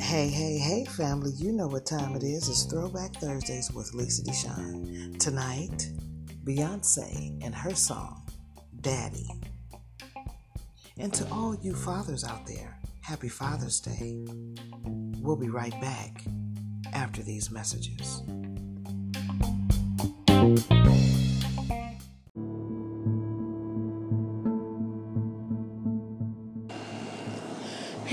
Hey, hey, hey, family, you know what time it is. It's Throwback Thursdays with Lisa Deshawn. Tonight, Beyonce and her song, Daddy. And to all you fathers out there, happy Father's Day. We'll be right back after these messages.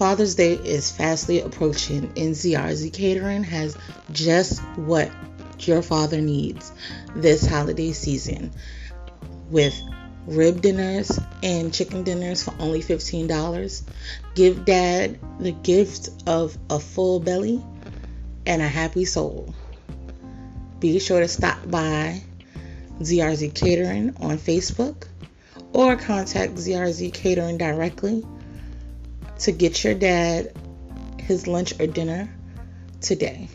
Father's Day is fastly approaching, and ZRZ Catering has just what your father needs this holiday season with rib dinners and chicken dinners for only $15. Give dad the gift of a full belly and a happy soul. Be sure to stop by ZRZ Catering on Facebook or contact ZRZ Catering directly to get your dad his lunch or dinner today.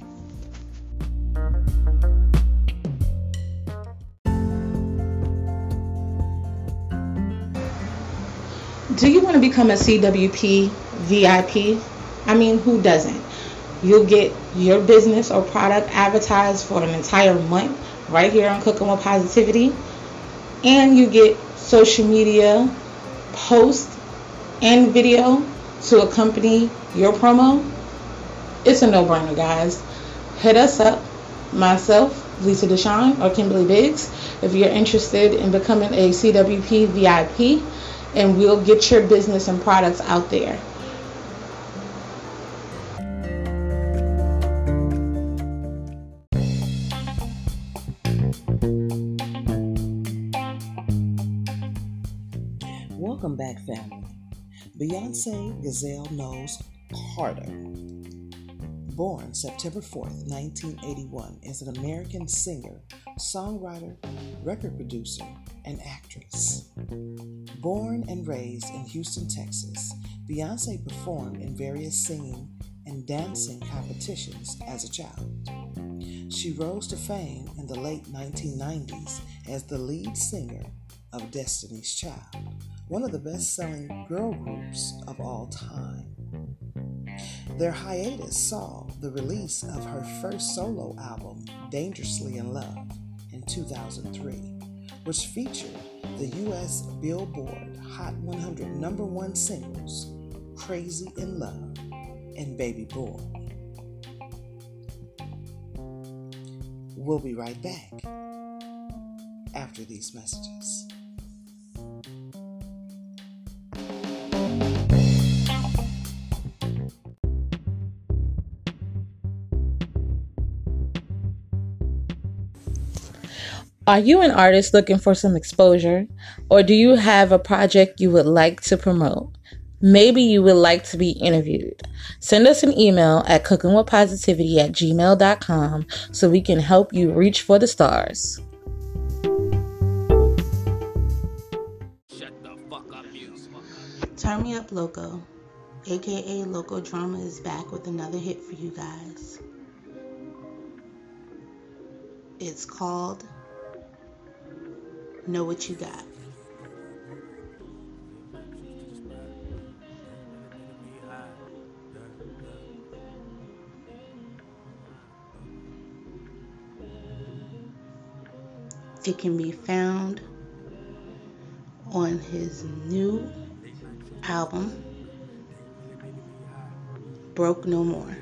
Do you want to become a CWP VIP? I mean, who doesn't? You'll get your business or product advertised for an entire month right here on Cooking with Positivity. And you get social media posts and video to accompany your promo. It's a no brainer, guys. Hit us up, myself, Lisa Deshawn, or Kimberly Biggs, if you're interested in becoming a CWP VIP, and we'll get your business and products out there. Welcome back, family. Beyonce Giselle Knowles Carter, born September 4th, 1981, is an American singer, songwriter, record producer, and actress. Born and raised in Houston, Texas, Beyonce performed in various singing and dancing competitions as a child. She rose to fame in the late 1990s as the lead singer of Destiny's Child, one of the best selling girl groups of all time. Their hiatus saw the release of her first solo album, Dangerously in Love, in 2003, which featured the U.S. Billboard Hot 100 number one singles, Crazy in Love and Baby Boy. We'll be right back after these messages. Are you an artist looking for some exposure? Or do you have a project you would like to promote? Maybe you would like to be interviewed. Send us an email at cookingwithpositivity at gmail.com so we can help you reach for the stars. Turn Me Up Loco, aka Loco Drama, is back with another hit for you guys. It's called Know What You Got. It can be found on his new album, Broke No More.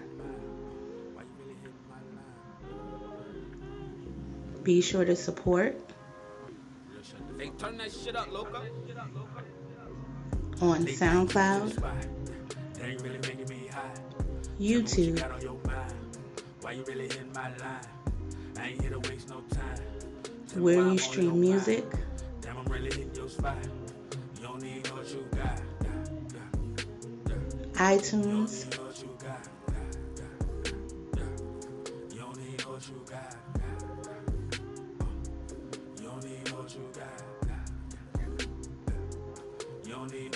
Be sure to support turn that shit up, loco. on SoundCloud, YouTube, where you stream music, Damn,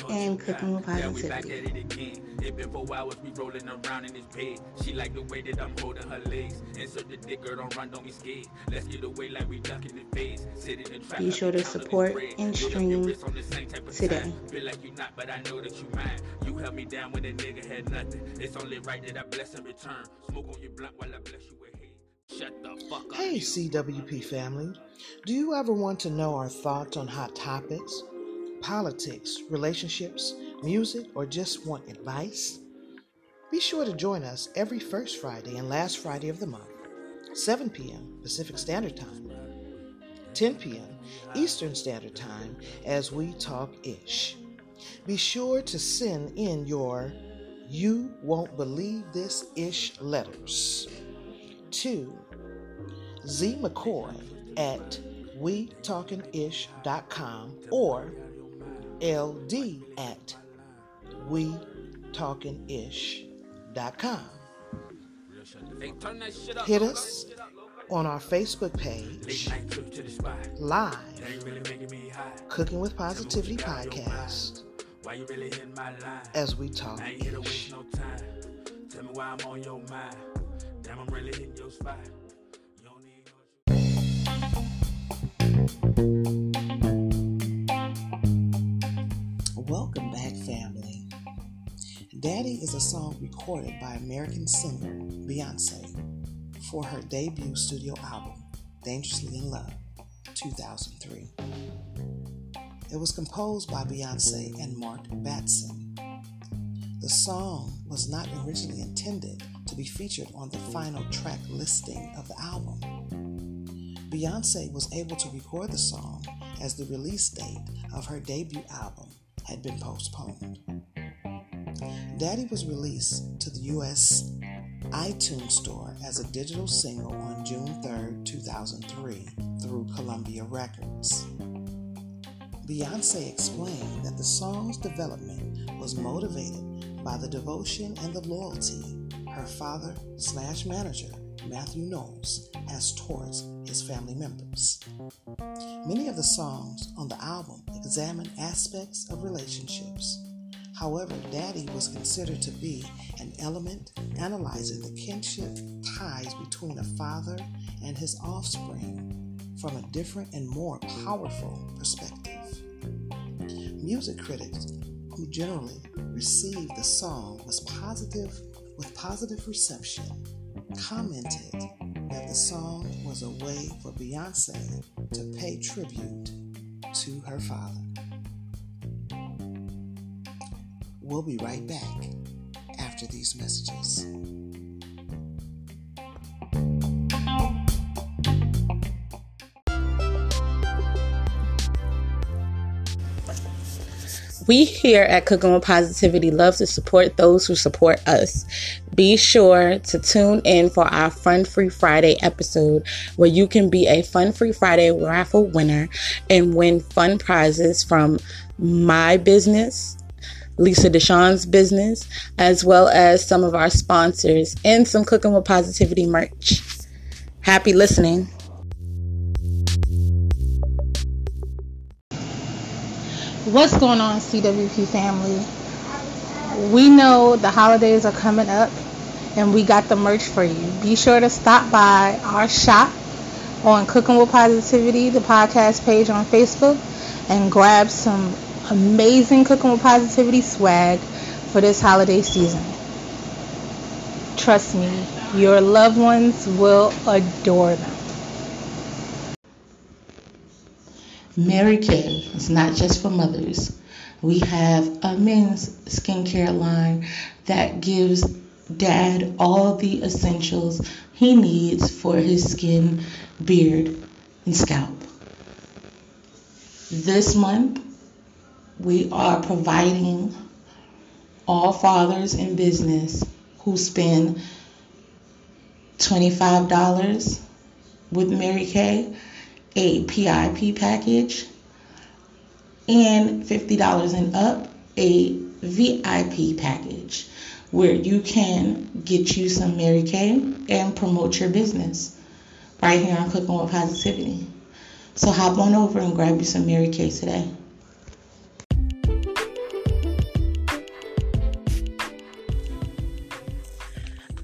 and cooking with positivity. It been four hours, we rolling around in this bed. She like the way that I'm holding her legs. Insert the dick, girl, don't run, don't be scared. Let's get away like we ducking the face. Sit in the trap. Be sure to support and stream today. Feel like you not, but I know that you mine. You held me down when a nigga had nothing. It's only right that I bless in return. Smoke on your blunt while I bless you with hate. Shut the fuck up. Hey, CWP family. Do you ever want to know our thoughts on hot topics, politics, relationships, music, or just want advice? Be sure to join us every first Friday and last Friday of the month, 7 p.m. Pacific Standard Time, 10 p.m. Eastern Standard Time, as we talk ish. Be sure to send in your You Won't Believe This Ish letters to Z McCoy at WeTalkingIsh.com or LD at WeTalkingIsh.com. Hit us on our Facebook page, live. Cooking with Positivity podcast, as we talk. Daddy is a song recorded by American singer Beyonce for her debut studio album, Dangerously in Love, 2003. It was composed by Beyonce and Mark Batson. The song was not originally intended to be featured on the final track listing of the album. Beyonce was able to record the song as the release date of her debut album had been postponed. Daddy was released to the US iTunes Store as a digital single on June 3, 2003, through Columbia Records. Beyonce explained that the song's development was motivated by the devotion and the loyalty her father slash manager, Matthew Knowles, has towards his family members. Many of the songs on the album examine aspects of relationships. However, Daddy was considered to be an element analyzing the kinship ties between a father and his offspring from a different and more powerful perspective. Music critics who generally received the song was positive with positive reception commented that the song was a way for Beyonce to pay tribute to her father. We'll be right back after these messages. We here at Cooking with Positivity love to support those who support us. Be sure to tune in for our Fun Free Friday episode where you can be a Fun Free Friday raffle winner and win fun prizes from my business, Lisa Deshawn's business, as well as some of our sponsors and some Cooking with Positivity merch. Happy listening. What's going on, CWP family? We know the holidays are coming up and we got the merch for you. Be sure to stop by our shop on Cooking with Positivity, the podcast page on Facebook, and grab some amazing Cooking with Positivity swag for this holiday season. Trust me, your loved ones will adore them. Mary Kay is not just for mothers. We have a men's skincare line that gives dad all the essentials he needs for his skin, beard, and scalp. This month, we are providing all fathers in business who spend $25 with Mary Kay a PIP package and $50 and up a VIP package where you can get you some Mary Kay and promote your business right here on Cooking with Positivity. So hop on over and grab you some Mary Kay today.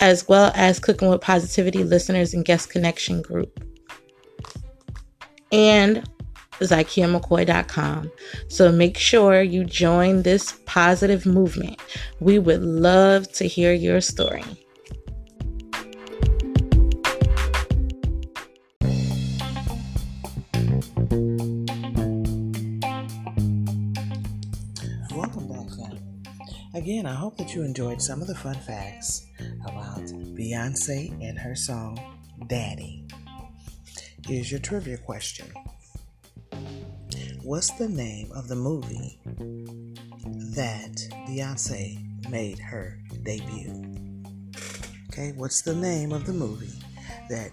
as well as Cooking with Positivity listeners and guest connection group. And ZykiaMcCoy.com. So make sure you join this positive movement. We would love to hear your story. Welcome back. Again, I hope that you enjoyed some of the fun facts about Beyonce and her song Daddy. Here's your trivia question What's the name of the movie that Beyonce made her debut? Okay, what's the name of the movie that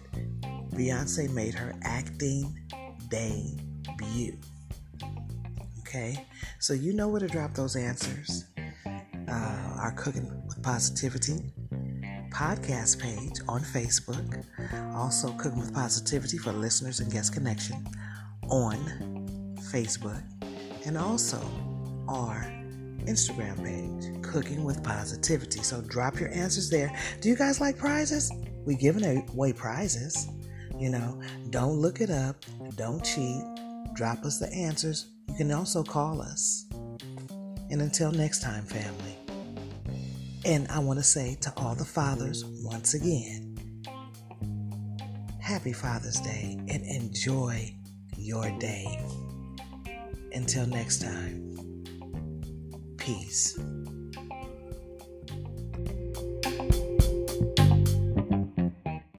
Beyonce made her acting debut? Okay, so you know where to drop those answers. Uh, our Cooking with Positivity podcast page on Facebook. Also, Cooking with Positivity for listeners and guest connection on Facebook. And also our Instagram page, Cooking with Positivity. So drop your answers there. Do you guys like prizes? We're giving away prizes. You know, don't look it up, don't cheat. Drop us the answers. You can also call us. And until next time, family. And I want to say to all the fathers once again, Happy Father's Day and enjoy your day. Until next time, peace.